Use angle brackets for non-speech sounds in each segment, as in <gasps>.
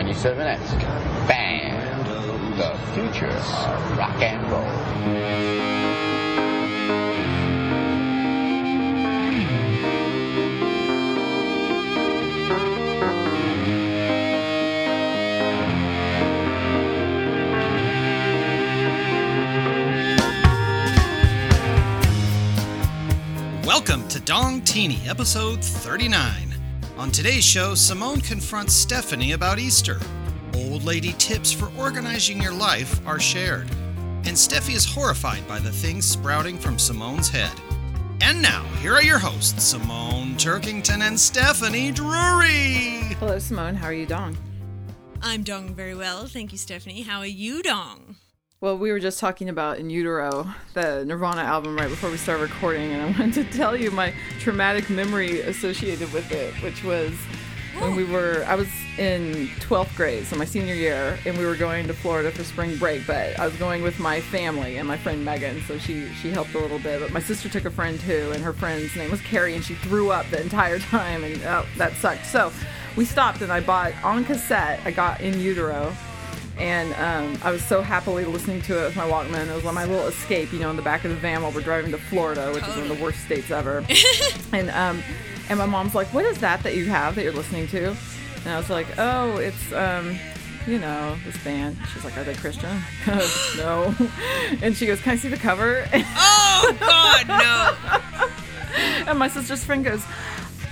97X. Band, the future of rock and roll. Welcome to Dong Teeny, episode 39. On today's show, Simone confronts Stephanie about Easter. Old lady tips for organizing your life are shared. And Steffi is horrified by the things sprouting from Simone's head. And now, here are your hosts, Simone Turkington and Stephanie Drury. Hello, Simone. How are you, Dong? I'm Dong very well. Thank you, Stephanie. How are you, Dong? Well, we were just talking about In Utero, the Nirvana album, right before we started recording, and I <laughs> wanted to tell you my traumatic memory associated with it, which was when we were, I was in 12th grade, so my senior year, and we were going to Florida for spring break, but I was going with my family and my friend Megan, so she, she helped a little bit. But my sister took a friend too, and her friend's name was Carrie, and she threw up the entire <laughs> time, and oh, that sucked. So we stopped, and I bought on cassette, I got In Utero and um, I was so happily listening to it with my Walkman. It was on my little escape, you know, in the back of the van while we're driving to Florida, which is one of the worst states ever. <laughs> and um, and my mom's like, "What is that that you have that you're listening to?" And I was like, "Oh, it's um, you know, this band." She's like, "Are they Christian?" <laughs> no. <laughs> And she goes, "Can I see the cover?" Oh, God, no. and my sister's friend goes.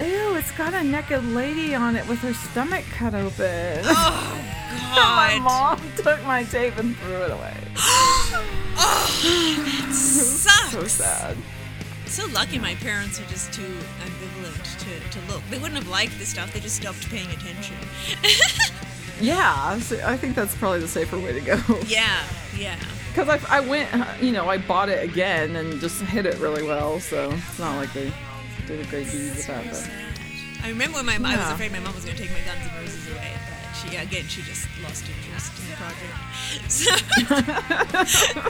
Ew, it's got a naked lady on it with her stomach cut open. Oh, <laughs> my mom took my tape and threw it away. <gasps> Oh, <laughs> sucks. So sad. So lucky my parents are just too ambivalent to, to look. They wouldn't have liked this stuff. They just stopped paying attention. <laughs> Yeah, so I think that's probably the safer way to go. yeah, yeah. Because I, I went, you know, I bought it again and just hit it really well, so it's not like they did a great deed with that. But I remember when my I was afraid my mom was going to take my Guns N' Roses away, she again she just lost interest in the project.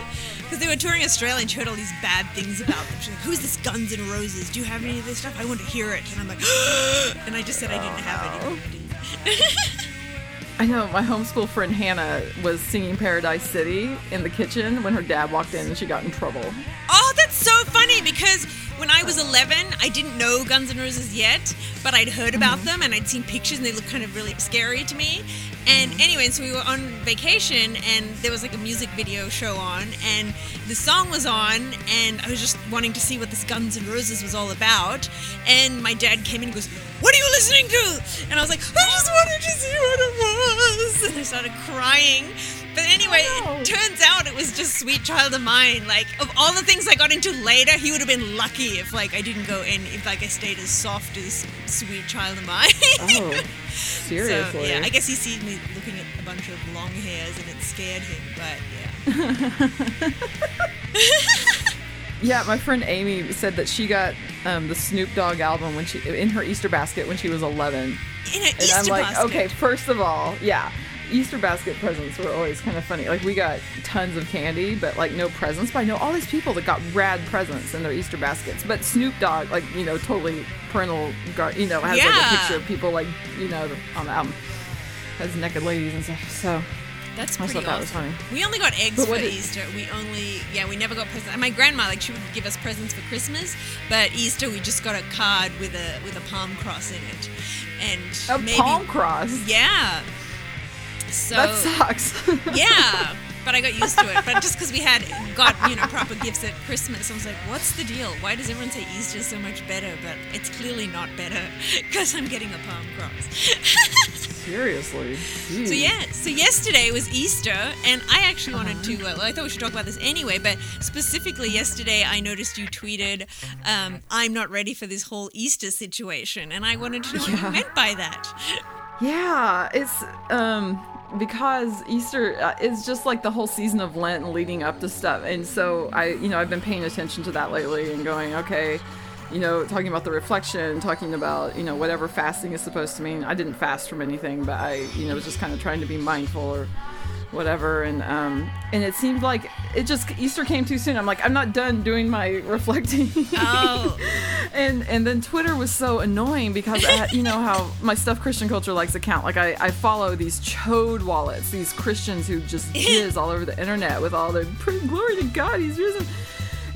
<laughs> Because they were touring Australia and she heard all these bad things about them. She's like, "Who's this Guns N' Roses? Do you have any of this stuff? I want to hear it." And I'm like, <gasps> and I just said I didn't have any. <laughs> I know my homeschool friend Hannah was singing Paradise City in the kitchen when her dad walked in and she got in trouble. Oh, that's so funny because when I was 11, I didn't know Guns N' Roses yet, but I'd heard about mm-hmm. them and I'd seen pictures and they looked kind of really scary to me. And mm-hmm. anyway, so we were on vacation and there was like a music video show on and the song was on and I was just wanting to see what this Guns N' Roses was all about. And my dad came in and goes, What are you listening to? And I was like, I just wanted to see what it was. <laughs> And I started crying. But anyway, it turns out it was just Sweet Child of Mine. Like of all the things I got into later, he would have been lucky if like I didn't go in if like I stayed as soft as Sweet Child of Mine. Oh, <laughs> so seriously? yeah, I guess he sees me looking at a bunch of long hairs and it scared him. But yeah, <laughs> <laughs> Yeah, my friend Amy said that she got um, the Snoop Dogg album when she in her Easter basket when she was 11. in an And Easter I'm like, basket. okay, first of all, yeah, Easter basket presents were always kind of funny. Like we got tons of candy, but like no presents. But I know all these people that got rad presents in their Easter baskets. But Snoop Dogg, like you know, totally parental, guard, you know, has like a picture of people like you know on the album has naked ladies and stuff. So That's pretty I thought that was funny. We only got eggs for Easter. We only, yeah, we never got presents. And my grandma, like, she would give us presents for Christmas, but Easter we just got a card with a with a palm cross in it, and a maybe, palm cross. yeah. So that sucks. <laughs> yeah, but I got used to it. But just because we had got you know proper gifts at Christmas, I was like, what's the deal? Why does everyone say Easter's so much better? But it's clearly not better <laughs> because I'm getting a palm cross. <laughs> Seriously. So Jeez. yeah, so yesterday was Easter, and I actually wanted to. Uh, well, I thought we should talk about this anyway, but specifically yesterday, I noticed you tweeted, um, "I'm not ready for this whole Easter situation," and I wanted to know what you meant by that. Yeah, it's um because Easter uh, is just like the whole season of Lent leading up to stuff. And so I, you know, I've been paying attention to that lately and going, okay, you know, talking about the reflection, talking about, you know, whatever fasting is supposed to mean. I didn't fast from anything, but I, you know, was just kind of trying to be mindful or whatever and um and it seemed like it just easter came too soon. I'm like i'm not done doing my <laughs> reflecting. Oh. and and then twitter was so annoying because I, you know how <laughs> my stuff christian culture likes account like i i follow these chode wallets these christians who just jizz all over the internet with all their glory to god he's risen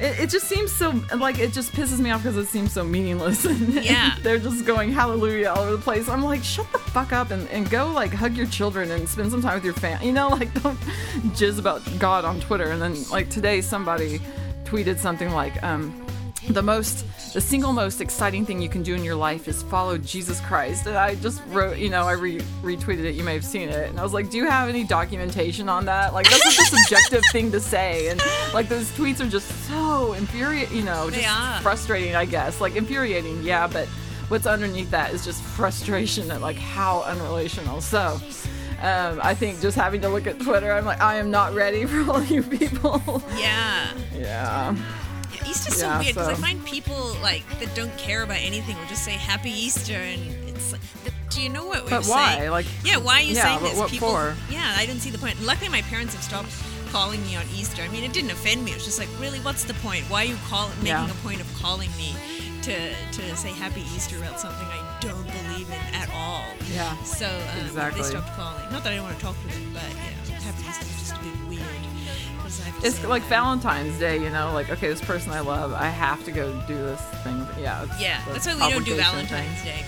it, it just seems so like it just pisses me off because it seems so meaningless. And, <laughs> and Yeah. they're just going hallelujah all over the place. I'm like shut the fuck up and, and go like hug your children and spend some time with your family you know <laughs> like don't jizz about god on twitter. And then like today somebody tweeted something like um the most the single most exciting thing you can do in your life is follow jesus christ. And i just wrote you know i re- retweeted it. You may have seen it. And i was like do you have any documentation on that? Like that's such a subjective thing to say. And like those tweets are just so infuriating you know just frustrating i guess. Like infuriating yeah but what's underneath that is just frustration at like how unrelational. So um, I think just having to look at Twitter, I'm like, I am not ready for all you people. Yeah. <laughs> yeah. Easter's so Yeah, weird because I find people like that don't care about anything will just say Happy Easter and it's like, do you know what we're But why? saying? Like, yeah, why are you yeah, saying this? what people, for? yeah, I didn't see the point. Luckily, my parents have stopped calling me on Easter. I mean, it didn't offend me. It was just like, really, what's the point? Why are you call making Yeah. a point of calling me to to say Happy Easter about something I don't believe in at all? Yeah. So um, Exactly. they stopped calling. Not that I don't want to talk to them, but yeah, Happy Easter is just a bit weird. It's like. Valentine's Day, you know, like okay, this person I love, I have to go do this thing. Yeah, it's Yeah, that's why we don't do Valentine's thing. Day.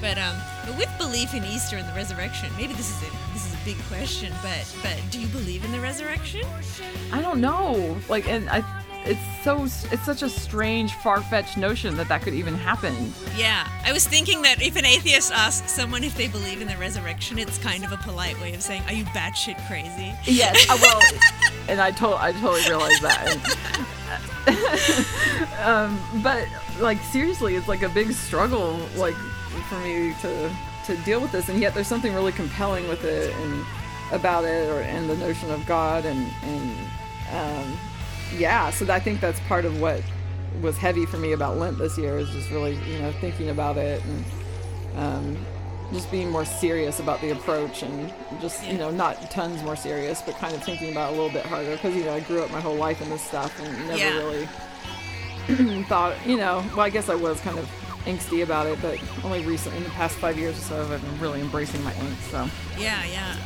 But um, but with belief in Easter and the resurrection, maybe this is a this is a big question. But but do you believe in the resurrection? I don't know, like, and I, it's so, it's such a strange, far-fetched notion that that could even happen. Yeah, I was thinking that if an atheist asks someone if they believe in the resurrection, it's kind of a polite way of saying, "Are you batshit crazy?" Yes, uh, well, <laughs> and I told, I totally realized that. <laughs> Um, but like seriously, it's like a big struggle, like for me to to deal with this, and yet there's something really compelling with it and about it, or and the notion of God, and and um, yeah. So I think that's part of what was heavy for me about Lent this year is just really you know thinking about it and um, just being more serious about the approach and just you know not tons more serious but kind of thinking about it a little bit harder because you know I grew up my whole life in this stuff and never Yeah. really <clears throat> thought you know well I guess I was kind of angsty about it but only recently in the past five years or so I've been really embracing my angst so Yeah, yeah.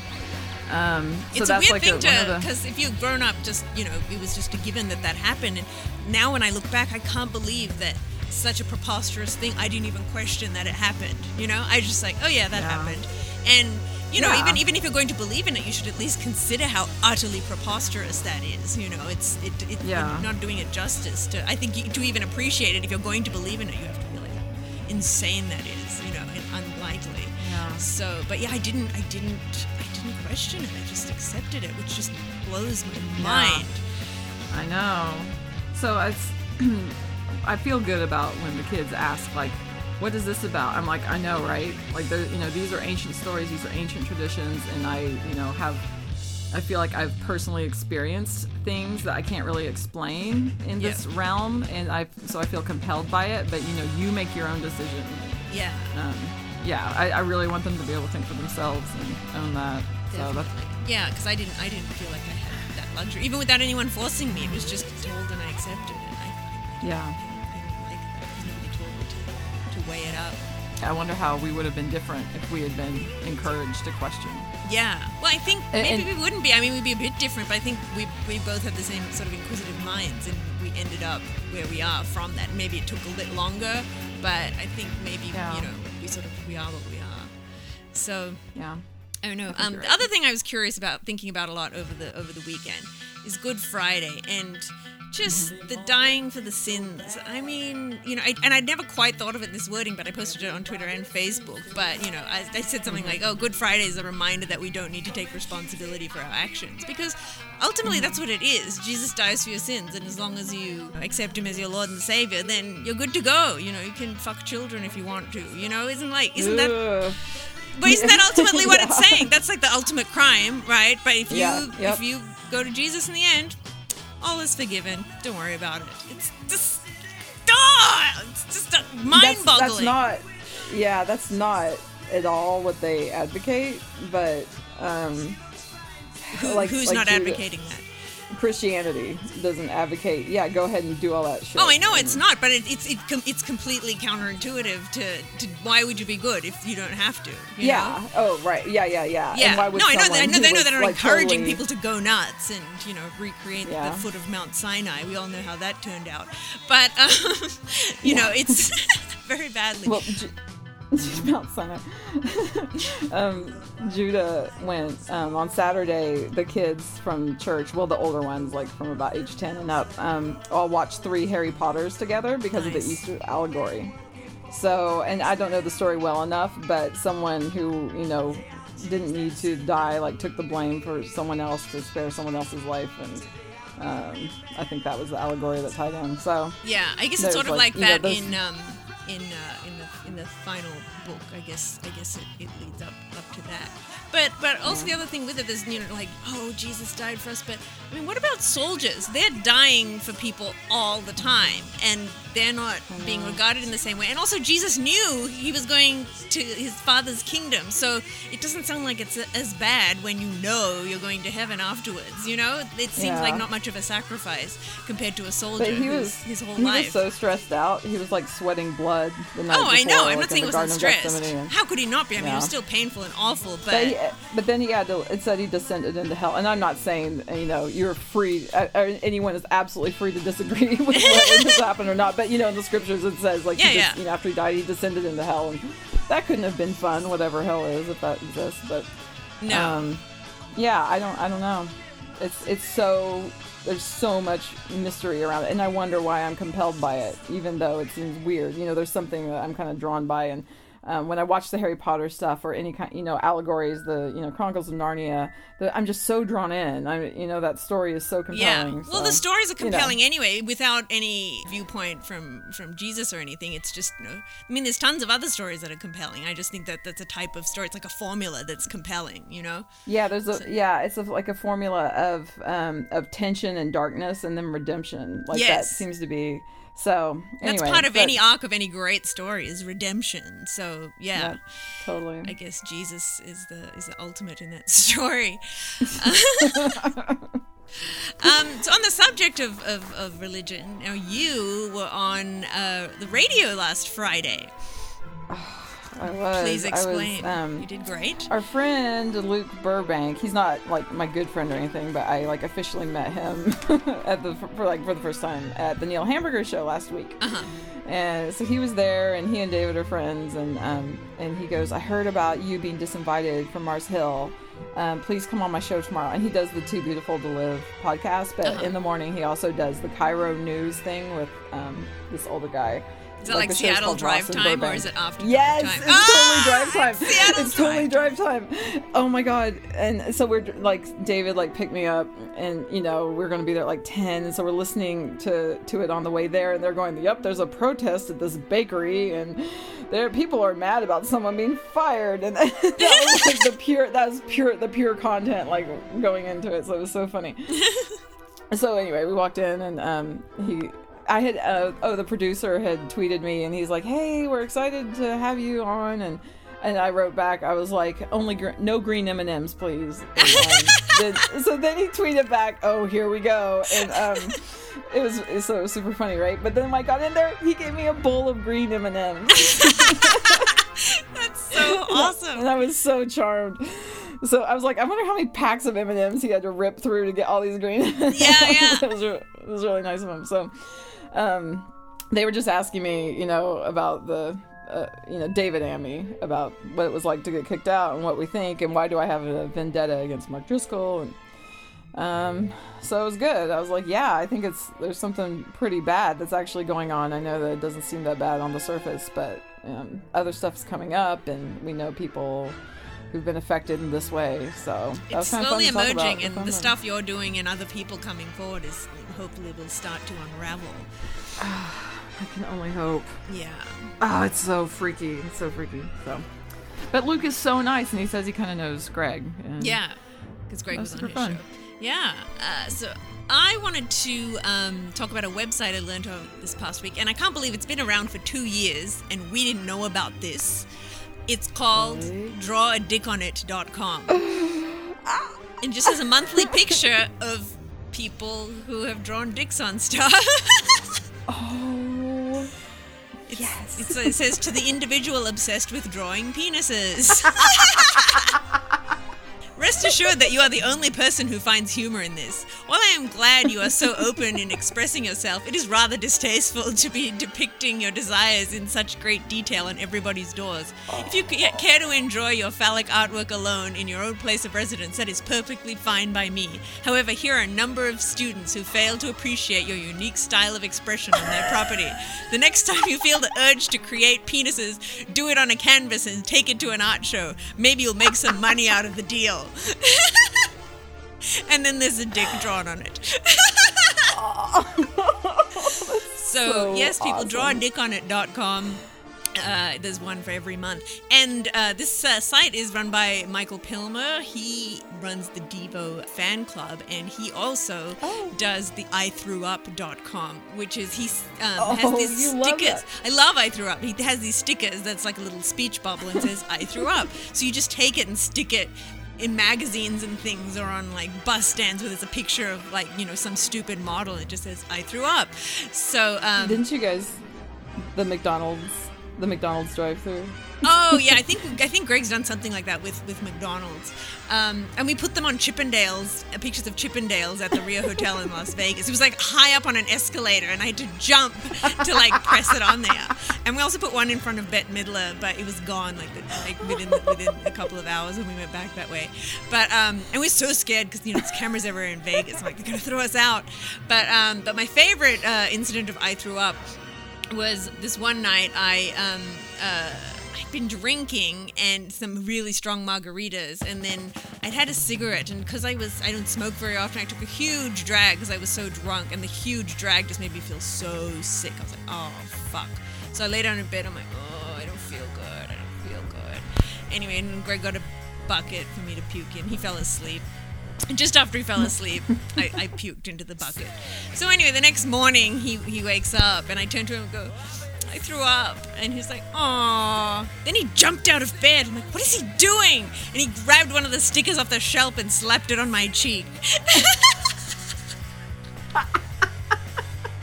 Um so it's a weird like thing a, to of the because if you've grown up just you know it was just a given that that happened and now when i look back i can't believe that such a preposterous thing i didn't even question that it happened you know i just like oh yeah that Yeah. happened and you know Yeah. even even if you're going to believe in it you should at least consider how utterly preposterous that is you know it's it, it Yeah. not doing it justice to i think you, to even appreciate it if you're going to believe in it you have to realize how insane that is you know and unlikely Yeah. so, but yeah, I didn't, I didn't, didn't question it. I just accepted it, which just blows my mind. I know. So it's <clears throat> I feel good about when the kids ask like, "What is this about?" I'm like, "I know, right? Like, you know, these are ancient stories, these are ancient traditions, and I, you know, have." I feel like I've personally experienced things that I can't really explain in Yeah. this realm, and I so I feel compelled by it. But you know, you make your own decision. Yeah, Um, yeah, I, I really want them to be able to think for themselves and own that. So that's. Yeah, because I didn't, I didn't feel like I had that luxury, even without anyone forcing me. It was just told and I accepted it. I, I, yeah. I don't like that nobody told me to, to weigh it up. I wonder how we would have been different if we had been encouraged to question. Yeah. Well, I think maybe and- we wouldn't be. I mean, we'd be a bit different, but I think we, we both had the same sort of inquisitive minds, and we ended up where we are from that. Maybe it took a bit longer, but I think maybe Yeah. you know we sort of we are what we are. So Yeah. I don't know. think Um, you're the right. other thing I was curious about, thinking about a lot over the over the weekend, is Good Friday and just the dying for the sins. I mean, you know, I, and I never quite thought of it in this wording, but I posted it on Twitter and Facebook. But you know, I, I said something like, "Oh, Good Friday is a reminder that we don't need to take responsibility for our actions," because ultimately that's what it is. Jesus dies for your sins, and as long as you accept Him as your Lord and Savior, then you're good to go. You know, you can fuck children if you want to. You know, isn't like isn't that Ugh. but isn't that ultimately what Yeah. <laughs> it's saying? That's like the ultimate crime, right? But if you Yeah, yep. if you go to Jesus in the end, all is forgiven. Don't worry about it. It's just ah, it's just That's, mind-boggling. that's not. Yeah, that's not at all what they advocate, but um, Who, like- who's like not advocating that? Christianity doesn't advocate. Yeah, go ahead and do all that shit. Oh, I know it's And- not, but it, it's it, com- it's completely counterintuitive to, to why would you be good if you don't have to? Yeah. know? Oh, right. Yeah, yeah, yeah. Yeah. And why would no, I know that. I know, they know that are like, encouraging totally- people to go nuts and you know recreate Yeah. the foot of Mount Sinai. We all know how that turned out, but <laughs> um, you know it's <laughs> <laughs> very badly. Well, Ju- Mount <laughs> Sinai. um, Judah went um, on Saturday. The kids from church, well, the older ones, like from about age ten and up, um, all watched three Harry Potters together because of the Easter allegory. So, and I don't know the story well enough, but someone who you know didn't need to die, like took the blame for someone else to spare someone else's life, and um, I think that was the allegory that tied in. So, yeah, I guess it's sort of like, like, you know, that those- in um, in uh, in the final book. I guess I guess it, it leads up up to that. But but also the other thing with it is you know like oh Jesus died for us. But I mean, what about soldiers? They're dying for people all the time, and they're not being mm. regarded in the same way. And also Jesus knew he was going to his father's kingdom, so it doesn't sound like it's as bad when you know you're going to heaven afterwards. You know, it seems Yeah. like not much of a sacrifice compared to a soldier But he was his whole he life. was so stressed out. He was like sweating blood the night Oh, I before, know. I'm not saying he wasn't stressed. How could he not be? I mean, it was still painful and awful, but, But, he, but then he had to. It said he descended into hell, and I'm not saying you know you're free. Or anyone is absolutely free to disagree <laughs> with what has happened or not. But <laughs> you know in the scriptures it says like Yeah, he just, yeah. you know after he died he descended into hell, and that couldn't have been fun. Whatever hell is, if that exists. But no. um, yeah, I don't. I don't know. It's it's so there's so much mystery around it, and I wonder why I'm compelled by it, even though it seems weird. You know, there's something that I'm kind of drawn by, and um, when I watch the Harry Potter stuff or any kind, you know, allegories, the you know Chronicles of Narnia, the, I'm just so drawn in. I, you know, that story is so compelling. yeah. compelling. Well, the stories are you know. compelling anyway, without any viewpoint from from Jesus or anything. It's just, you know, I mean, there's tons of other stories that are compelling. I just think that that's a type of story. It's like a formula that's compelling. You know? Yeah, there's a yeah, it's a, like a formula of um, of tension and darkness, and then redemption. Like that seems to be so. That's part of but- any arc of any great story is redemption. So yeah. Yeah, totally. I guess Jesus is the is the ultimate in that <laughs> story. <laughs> um, so on the subject of, of, of religion, now you were on uh, the radio last Friday. I was. Please I was, explain. um, you did great. Our friend Luke Burbank, he's not like my good friend or anything, but I like officially met him <laughs> at the for like for the first time at the Neil Hamburger show last week. Uh huh. And so he was there, and he and David are friends, and um, and he goes, I heard about you being disinvited from Mars Hill. Um, please come on my show tomorrow. And he does the Too Beautiful to Live podcast, but Uh-huh. in the morning he also does the KIRO News thing with um, this older guy. Is that like, show's Seattle called drive time, or is it after Yes, drive time? <laughs> it's Ah, totally drive time. Seattle's it's totally drive time. Oh my god! And so we're like David like picked me up, and you know we're gonna be there at like ten, and so we're listening to to it on the way there, and they're going, "Yep, there's a protest at this bakery, and there people are mad about someone being fired," and <laughs> that was like <laughs> the pure that was pure the pure content like going into it. So it was so funny. so anyway, we walked in and um, he, I had, uh, oh, the producer had tweeted me and he's like, "Hey, we're excited to have you on," and and I wrote back, I was like, "Only gr- no green M and M's, please." And, um, <laughs> then, so then he tweeted back, "Oh, here we go," and um, it was so it was super funny, right? But then when I got in there, he gave me a bowl of green M and M's. <laughs> That's so <laughs> awesome. and I was so charmed. So I was like, I wonder how many packs of M and M's he had to rip through to get all these green. Yeah, yeah. it, was, it was really nice of him. So, um, they were just asking me, you know, about the, uh, you know, David me about what it was like to get kicked out and what we think and why do I have a vendetta against Mark Driscoll and. Um, so it was good. I was like, yeah, I think it's there's something pretty bad that's actually going on. I know that it doesn't seem that bad on the surface, but um, other stuff's coming up, and we know people who've been affected in this way. So It's was kinda fun slowly to talk about. emerging, and the stuff you're doing and other people coming forward is hopefully will start to unravel. <sighs> I can only hope. Yeah. Oh, it's so freaky. It's so freaky. So, but Luke is so nice, and he says he kind of knows Greg. Yeah, because Greg was on his fun. show. Yeah. Uh, so I wanted to um, talk about a website I learned of this past week, and I can't believe it's been around for two years, and we didn't know about this. It's called drawadickonit.com. <laughs> and just has a monthly picture of people who have drawn dicks on stuff. <laughs> Oh. It's, Yes. It's, it says to the individual obsessed with drawing penises. <laughs> Rest assured that you are the only person who finds humor in this. While I am glad you are so open in expressing yourself, it is rather distasteful to be depicting your desires in such great detail on everybody's doors. If you care to enjoy your phallic artwork alone in your own place of residence, that is perfectly fine by me. However, here are a number of students who fail to appreciate your unique style of expression on their property. The next time you feel the urge to create penises, do it on a canvas and take it to an art show. Maybe you'll make some money out of the deal. <laughs> and then there's a dick drawn on it. <laughs> so, So yes, people awesome. draw a dick on it.com. Uh, there's one for every month. And uh, this uh, site is run by Michael Pilmer. He runs the Devo fan club, and he also Oh. does the I threw up.com, which is he um, Oh, has these you love stickers. I love I threw up. He has these stickers that's like a little speech bubble and says I threw up. So you just take it and stick it in magazines and things or on like bus stands where there's a picture of like you know some stupid model it just says I threw up. So um, Didn't you guys the McDonald's the McDonald's drive-through? oh yeah, I <laughs> think I think Greg's done something like that with with McDonald's, um, and we put them on Chippendales, uh, pictures of Chippendales at the Rio Hotel in Las Vegas. It was like high up on an escalator, and I had to jump to like press it on there. And we also put one in front of Bette Midler, but it was gone like, the, like within within a couple of hours when we went back that way. But um, and we we're so scared because you know there's cameras everywhere in Vegas. I'm like they're gonna throw us out. But um, but my favorite uh, incident of I threw up was this one night I um uh I'd been drinking and some really strong margaritas and then I'd had a cigarette and because I was I don't smoke very often I took a huge drag because I was so drunk and the huge drag just made me feel so sick. I was like oh fuck. So I lay down in bed I'm like oh I don't feel good I don't feel good. Anyway and Greg got a bucket for me to puke in. He fell asleep just after he fell asleep, I, I puked into the bucket. So anyway, the next morning he, he wakes up and I turn to him and go, I threw up. And he's like, Aw. Then he jumped out of bed. I'm like, what is he doing? And he grabbed one of the stickers off the shelf and slapped it on my cheek. <laughs>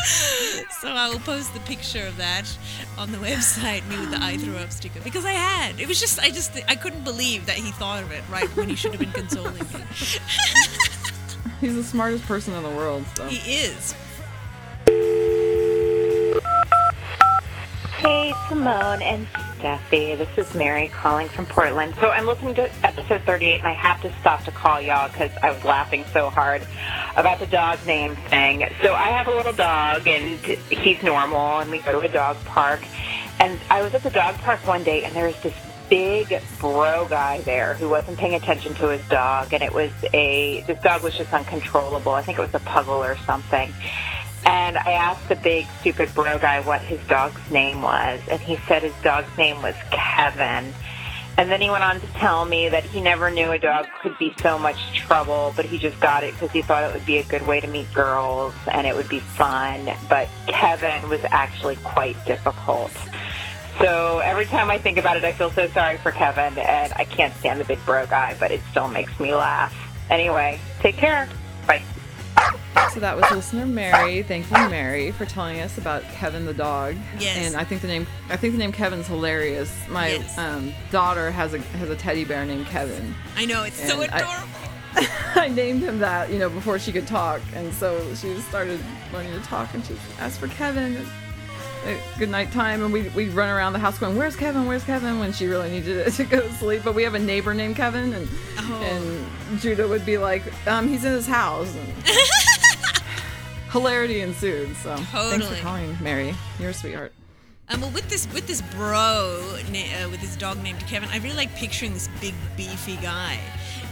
<laughs> so I will post the picture of that on the website, me with the I threw up sticker. Because I had. It was just I just I couldn't believe that he thought of it right when he should have been consoling me. <laughs> He's the smartest person in the world. So He is. Hey, Simone and Steffi. This is Mary calling from Portland. So I'm listening to episode 38, and I have to stop to call y'all because I was laughing so hard about the dog name thing. So I have a little dog, and he's normal, and we go to a dog park. And I was at the dog park one day, and there was this big bro guy there who wasn't paying attention to his dog, and it was a this dog was just uncontrollable. I think it was a puggle or something. And I asked the big stupid bro guy what his dog's name was, and he said his dog's name was Kevin. And then he went on to tell me that he never knew a dog could be so much trouble, but he just got it because he thought it would be a good way to meet girls and it would be fun. But Kevin was actually quite difficult. So every time I think about it, I feel so sorry for Kevin, and I can't stand the big bro guy, but it still makes me laugh. Anyway, take care. So that was listener Mary. Thank you, Mary, for telling us about Kevin the dog. Yes. And I think the name I think the name Kevin's hilarious. My Yes. um, daughter has a has a teddy bear named Kevin. I know it's so And I- adorable. <laughs> I named him that, you know, before she could talk, and so she started learning to talk, and she asked for Kevin. Good night time, and we we run around the house going, "Where's Kevin? Where's Kevin?" When she really needed it <laughs> to go to sleep. But we have a neighbor named Kevin, and Oh. and Judah would be like, um, "He's in his house." And <laughs> hilarity ensued. So thanks for calling, Mary. You're a sweetheart. Um, well, with this with this bro na- uh, with his dog named Kevin, I really like picturing this big beefy guy,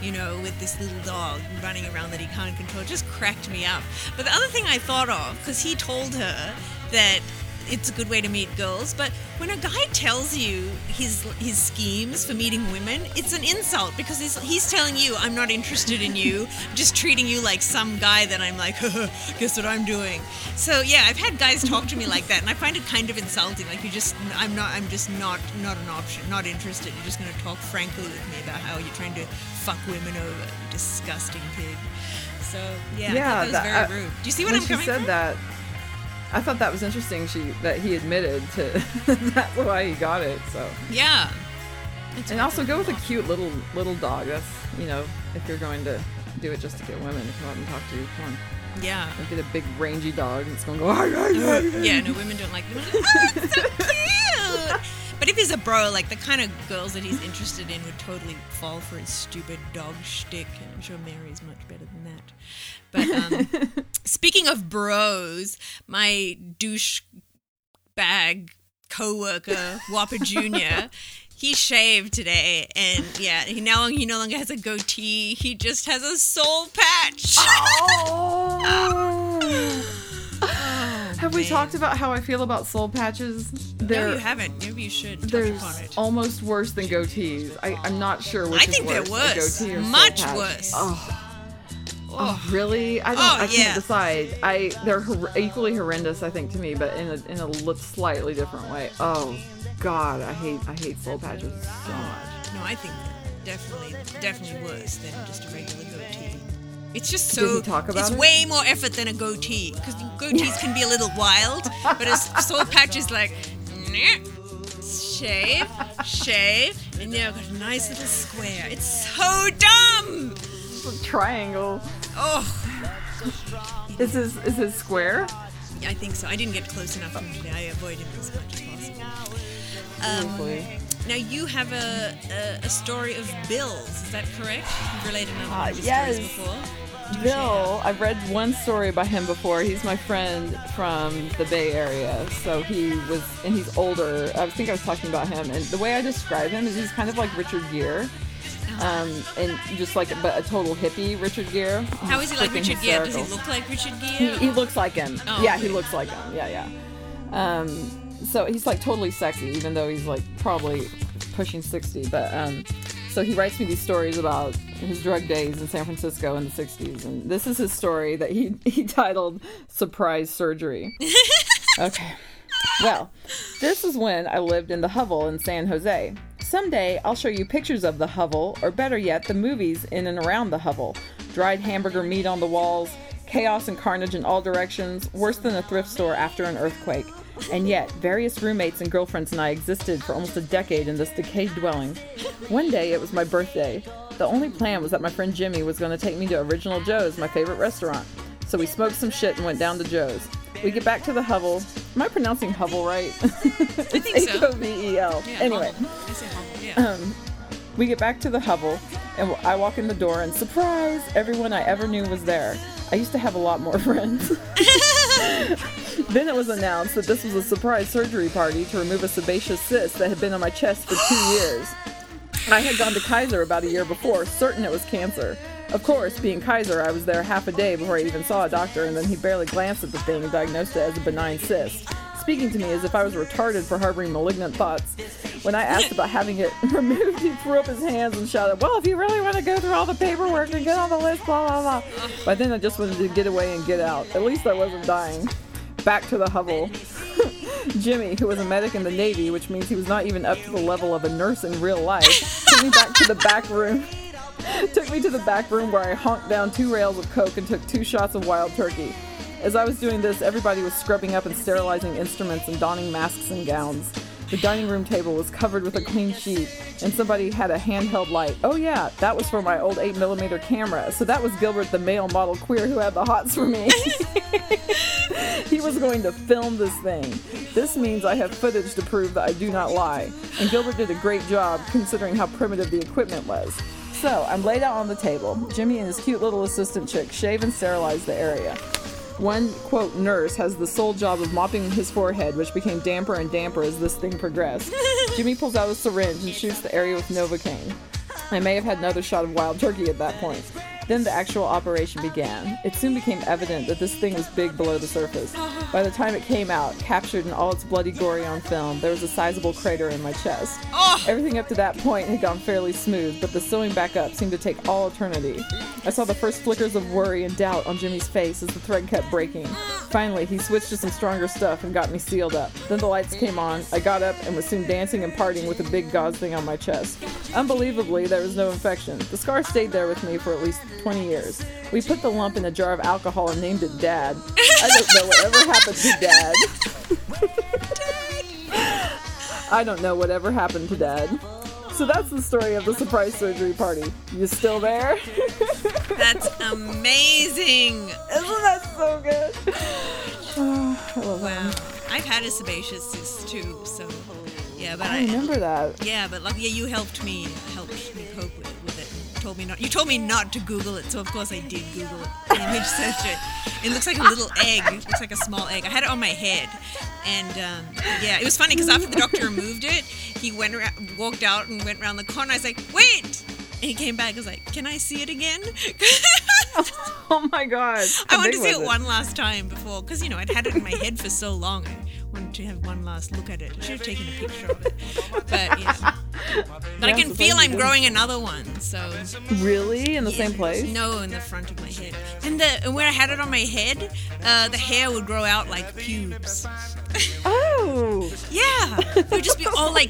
you know, with this little dog running around that he can't control. It just cracked me up. But the other thing I thought of, because he told her that it's a good way to meet girls. But when a guy tells you his his schemes for meeting women, it's an insult because he's, he's telling you, "I'm not interested in you," just treating you like some guy that I'm like, <laughs> guess what I'm doing. So yeah, I've had guys talk to me like that, and I find it kind of insulting. Like you just, I'm not, I'm just not not an option, not interested. You're just going to talk frankly with me about how you're trying to fuck women over, you disgusting pig. So yeah, Yeah, that was that- very rude. Do you see what I'm coming? she said from? that, I thought that was interesting. She that he admitted to <laughs> that's why he got it. So Yeah. and also go with a cute little little dog. That's you know if you're going to do it just to get women to come up and talk to you, come on. Yeah. Don't get a big rangy dog that's gonna go. "Arr, arr, arr." Yeah, no, women don't like them. <laughs> Oh, ah, it's so <laughs> cute. If he's a bro, like the kind of girls that he's interested in would totally fall for his stupid dog shtick. And I'm sure Mary's much better than that. But um, <laughs> speaking of bros, my douche bag co-worker Whopper Jr. <laughs> He shaved today, and yeah, he now he no longer has a goatee. He just has a soul patch. <laughs> Have we talked about how I feel about soul patches? no, They're you haven't. Maybe you should touch there's upon it. almost worse than goatees. I, I'm not sure which I think is they're worse, a worse. goatee or soul Much worse. Oh, oh, really? I don't. Oh, I can't yeah. decide. I they're hor- equally horrendous, I think, to me, but in a in a li- slightly different way. Oh, God, I hate I hate soul patches so oh, much. No, I think they're definitely, definitely worse than just a regular goatee. It's just so. he talk about it's it? way more effort than a goatee because goatees can be a little wild, but a soul patch is like, "Nyeh, shave, shave, and now I've got a nice little square. It's so dumb. It's a Triangle. Oh, Is this is this square? Yeah, I think so. I didn't get close enough to him today. I avoided him as much as possible. Um. Now you have a, a, a story of bills. Is that correct? You've related another Uh, of yes. stories before. Bill, I've read one story about him before. He's my friend from the Bay Area. So he was, and he's older. I think I was talking about him. And the way I describe him is he's kind of like Richard Gere. Um, and just like, but a total hippie Richard Gere. How is he like Richard Gere? Does he look like Richard He, Gere? he looks like him. Oh, yeah, okay. he looks like him. Yeah, yeah. Um, so he's like totally sexy, even though he's like probably pushing 60. But um, so he writes me these stories about his drug days in San Francisco in the 60s. And this is his story that he, <laughs> he titled Surprise Surgery. <laughs> okay. Well, this is when I lived in the hovel in San Jose. Someday I'll show you pictures of the hovel, or better yet, the movies in and around the hovel. Dried hamburger meat on the walls, chaos and carnage in all directions, worse than a thrift store after an earthquake. And yet, various roommates and girlfriends and I existed for almost a decade in this decayed dwelling. One day, it was my birthday. The only plan was that my friend Jimmy was going to take me to Original Joe's, my favorite restaurant. So we smoked some shit and went down to Joe's. We get back to the hovel. Am I pronouncing hovel right? it's think so. H-O-V-E-L. Anyway, Hummel. I say Hummel, yeah. um, we get back to the hovel, and I walk in the door, and surprise, everyone I ever knew was there. I used to have a lot more <laughs> friends. <laughs> then it was announced that this was a surprise surgery party to remove a sebaceous cyst that had been on my chest for two years. I had gone to Kaiser about a year before, certain it was cancer. Of course, being Kaiser, I was there half a day before I even saw a doctor, and then he barely glanced at the thing and diagnosed it as a benign cyst, speaking to me as if I was retarded for harboring malignant thoughts. When I asked about having it <laughs> removed, he threw up his hands and shouted, Well, if you really want to go through all the paperwork and get on the list, blah, blah, blah. By then, I just wanted to get away and get out. At least I wasn't dying. Back to the hovel. <laughs> Jimmy, who was a medic in the Navy, which means he was not even up to the level of a nurse in real life, took me back to the back room. <laughs> took me to the back room where I honked down two rails of coke and took two shots of wild turkey. As I was doing this, everybody was scrubbing up and sterilizing instruments and donning masks and gowns. The dining room table was covered with a clean sheet, and somebody had a handheld light. Oh yeah, that was for my old 8mm camera. So that was Gilbert, the male model queer who had the hots for me. <laughs> he was going to film this thing. This means I have footage to prove that I do not lie. And Gilbert did a great job considering how primitive the equipment was. So I'm laid out on the table. Jimmy and his cute little assistant chick shave and sterilize the area. One, quote, nurse has the sole job of mopping his forehead, which became damper and damper as this thing progressed. <laughs> Jimmy pulls out a syringe and shoots the area with Novocaine. I may have had another shot of wild turkey at that point. Then the actual operation began. It soon became evident that this thing was big below the surface. By the time it came out, captured in all its bloody glory on film, there was a sizable crater in my chest. Everything up to that point had gone fairly smooth, but the sewing back up seemed to take all eternity. I saw the first flickers of worry and doubt on Jimmy's face as the thread kept breaking. Finally, he switched to some stronger stuff and got me sealed up. Then the lights came on, I got up and was soon dancing and partying with a big gauze thing on my chest. Unbelievably, there was no infection. The scar stayed there with me for at least 20 years. We put the lump in a jar of alcohol and named it Dad. I don't know whatever <laughs> happened to Dad. I don't know whatever happened to Dad. So that's the story of the surprise surgery party. You still there? that's amazing. Isn't that so good? <sighs> I love Wow. I've had a sebaceous cyst too, so yeah, but I I, remember that. yeah, but like yeah, you helped me helped me cope with. With it. Told me not. You told me not to Google it, so of course I did Google it. <laughs> Image search it. It looks like a little egg. It looks like a small egg. I had it on my head, and um, yeah, it was funny because after the doctor removed it, he went around, walked out and went around the corner. I was like, wait. And he came back. I was like, "Can I see it again?" <laughs> Oh my god. I wanted to see was it one last time before, because you know I'd had it in my head for so long. I wanted to have one last look at it. I should have taken a picture of it, <laughs> but yeah. But I can so feel I'm growing another one. So Really? In the same place? no, in the front of my head, and the and where I had it on my head, uh, the hair would grow out like pubes. Oh! <laughs> Yeah, it would just be all like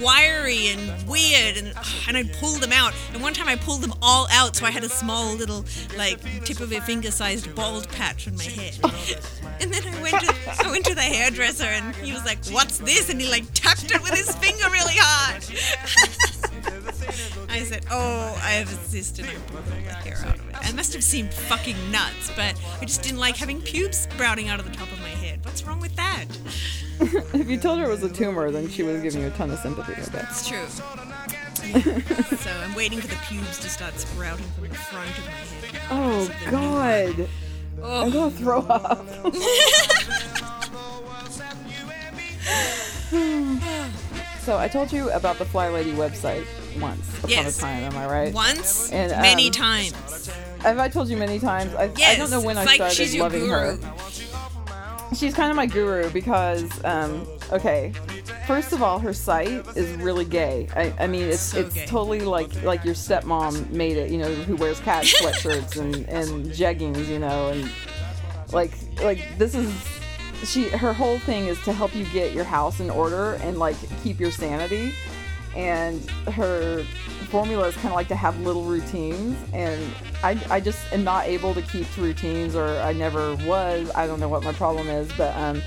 wiry and weird, and and I'd pull them out. And one time I pulled them all out, so I had a small little like tip of a finger-sized bald patch on my head. <laughs> And then I went to I went to the hairdresser, and he was like, "What's this?" And he like tapped it with his finger really hard. <laughs> I said, "Oh, I have a cyst, and I pulled the hair out of it." I must have seemed fucking nuts, but I just didn't like having pubes sprouting out of the top of my. What's wrong with that? <laughs> If you told her it was a tumor, then she would have given you a ton of sympathy, I bet. It's true. <laughs> So I'm waiting for the pubes to start sprouting from the front of my head. Oh So the new- god. I'm Oh, gonna throw up. <laughs> so I told you about the Fly Lady website once upon Yes. a time, am I right? once, And, many um, times. Have I told you many times? I, Yes, I don't know when it's I like started she's your loving her. She's kind of my guru because, um, okay, first of all, her site is really gay. I, I mean, it's So it's gay. totally like like your stepmom made it. You know, who wears cat <laughs> sweatshirts and and jeggings. You know, and like like this is she. Her whole thing is to help you get your house in order and like keep your sanity. And her formula is kind of like to have little routines and I, I just am not able to keep to routines or I never was I don't know what my problem is but um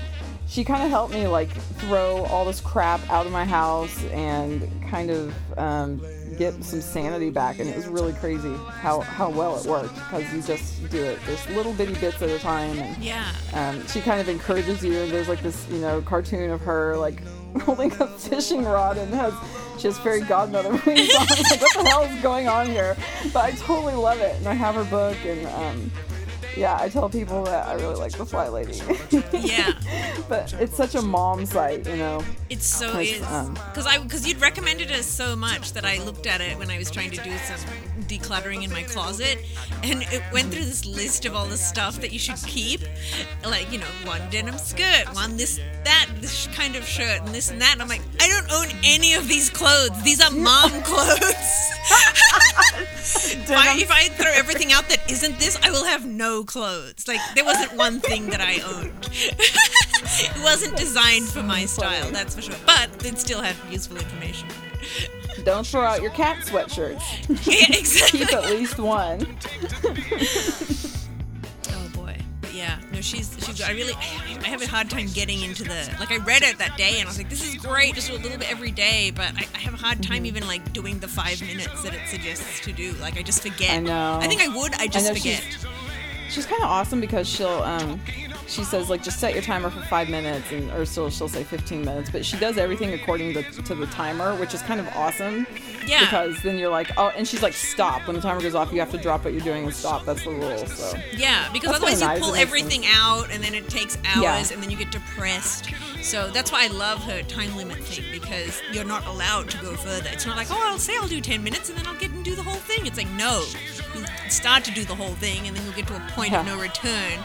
she kind of helped me like throw all this crap out of my house and kind of um, get some sanity back and it was really crazy how, how well it worked because you just do it just little bitty bits at a time and Yeah. um, she kind of encourages you and there's like this you know cartoon of her like <laughs> holding a fishing rod and has she has fairy godmother <laughs> wings on like what the hell is going on here? But i totally love it and i have her book and um, yeah i tell people that i really like the fly lady. <laughs> Yeah. but it's such a mom site you know It's so Like, is um, because I because you'd recommended it so much that I looked at it when I was trying to do some decluttering in my closet, and it went through this list of all the stuff that you should keep, like you know one denim skirt, one this that this kind of shirt, and this and that. And I'm like, I don't own any of these clothes. These are mom <laughs> clothes. if, I, if I throw everything out that isn't this, I will have no clothes. Like there wasn't one thing that I owned. <laughs> it wasn't designed for my style, that's for sure. But it still had useful information. don't throw out your cat sweatshirts <laughs> Yeah, exactly. keep at least one Oh boy. But yeah, no, she's she's. I really, I have a hard time getting into the. Like I read it that day and I was like, this is great, just do a little bit every day. But I, I have a hard Mm-hmm. time even like doing the five minutes that it suggests to do. Like I just forget. I know. I think I would. I just know forget. she's- she's kind of awesome because she'll um she says like just set your timer for five minutes and or still she'll say 15 minutes but she does everything according to, to the timer which is kind of awesome Yeah. because then you're like oh and she's like stop when the timer goes off you have to drop what you're doing and stop that's the rule so Yeah, because That's otherwise kinda nice, you pull everything out and then it takes hours Yeah. and then you get depressed. So that's why I love her time limit thing because you're not allowed to go further. It's not like, oh, I'll say I'll do 10 minutes and then I'll get and do the whole thing. It's like, no, he'll start to do the whole thing, and then you'll get to a point of no return,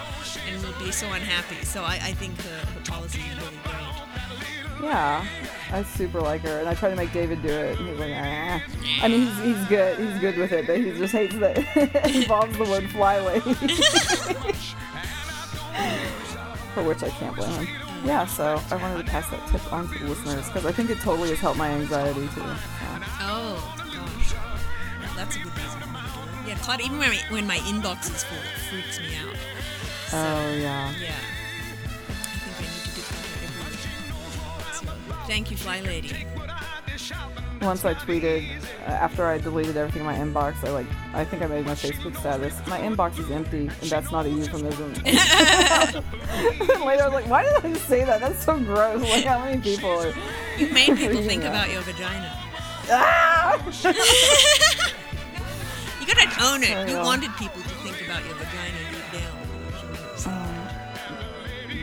and you'll be so unhappy. So I, I think her, her policy is really great. Yeah, I super like her, and I try to make David do it. And he's like, ah. I mean, he's, he's good. He's good with it, but he just hates that <laughs> it involves the word flyweight. <laughs> For which I can't blame him. Yeah, so I wanted to pass that tip on to the listeners because I think it totally has helped my anxiety too. So. Oh gosh, well, that's a good reason. to do it. Yeah, Claudia. Even when my, when my inbox is full, it freaks me out. So, Oh yeah. Yeah. I think I need to do that every week. So, thank you, Fly Lady. Once I tweeted uh, after I deleted everything in my inbox. I like I think I made my Facebook status. My inbox is empty, and that's not a euphemism. <laughs> <laughs> Later I was like, why did I say that? That's so gross. Like how many people are? You made people think that? about your vagina. Ah! <laughs> You gotta own it. You know. wanted people to think about your vagina deep down. So,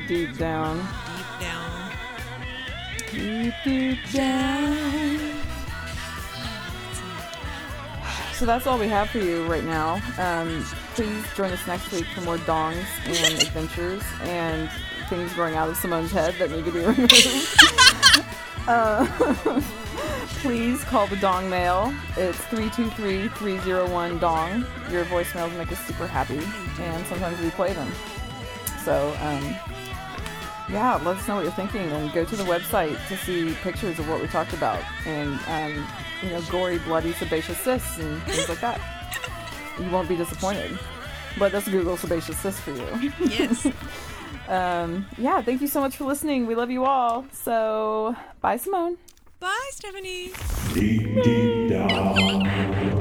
Deep down. deep down. Deep, deep down. So that's all we have for you right now. Um, please join us next week for more dongs and adventures and things growing out of Simone's head that need to be <laughs> removed. uh, <laughs> please call the Dong Mail. It's 323-301-DONG. Your voicemails make us super happy, and sometimes we play them. So, um, yeah, let us know what you're thinking and go to the website to see pictures of what we talked about and, um, you know, gory, bloody, sebaceous cysts and things like that. You won't be disappointed. But that's Google sebaceous cysts for you. <laughs> Yes. <laughs> Um, yeah, thank you so much for listening. We love you all. So, bye, Simone. Bye, Stephanie. Deep, deep down.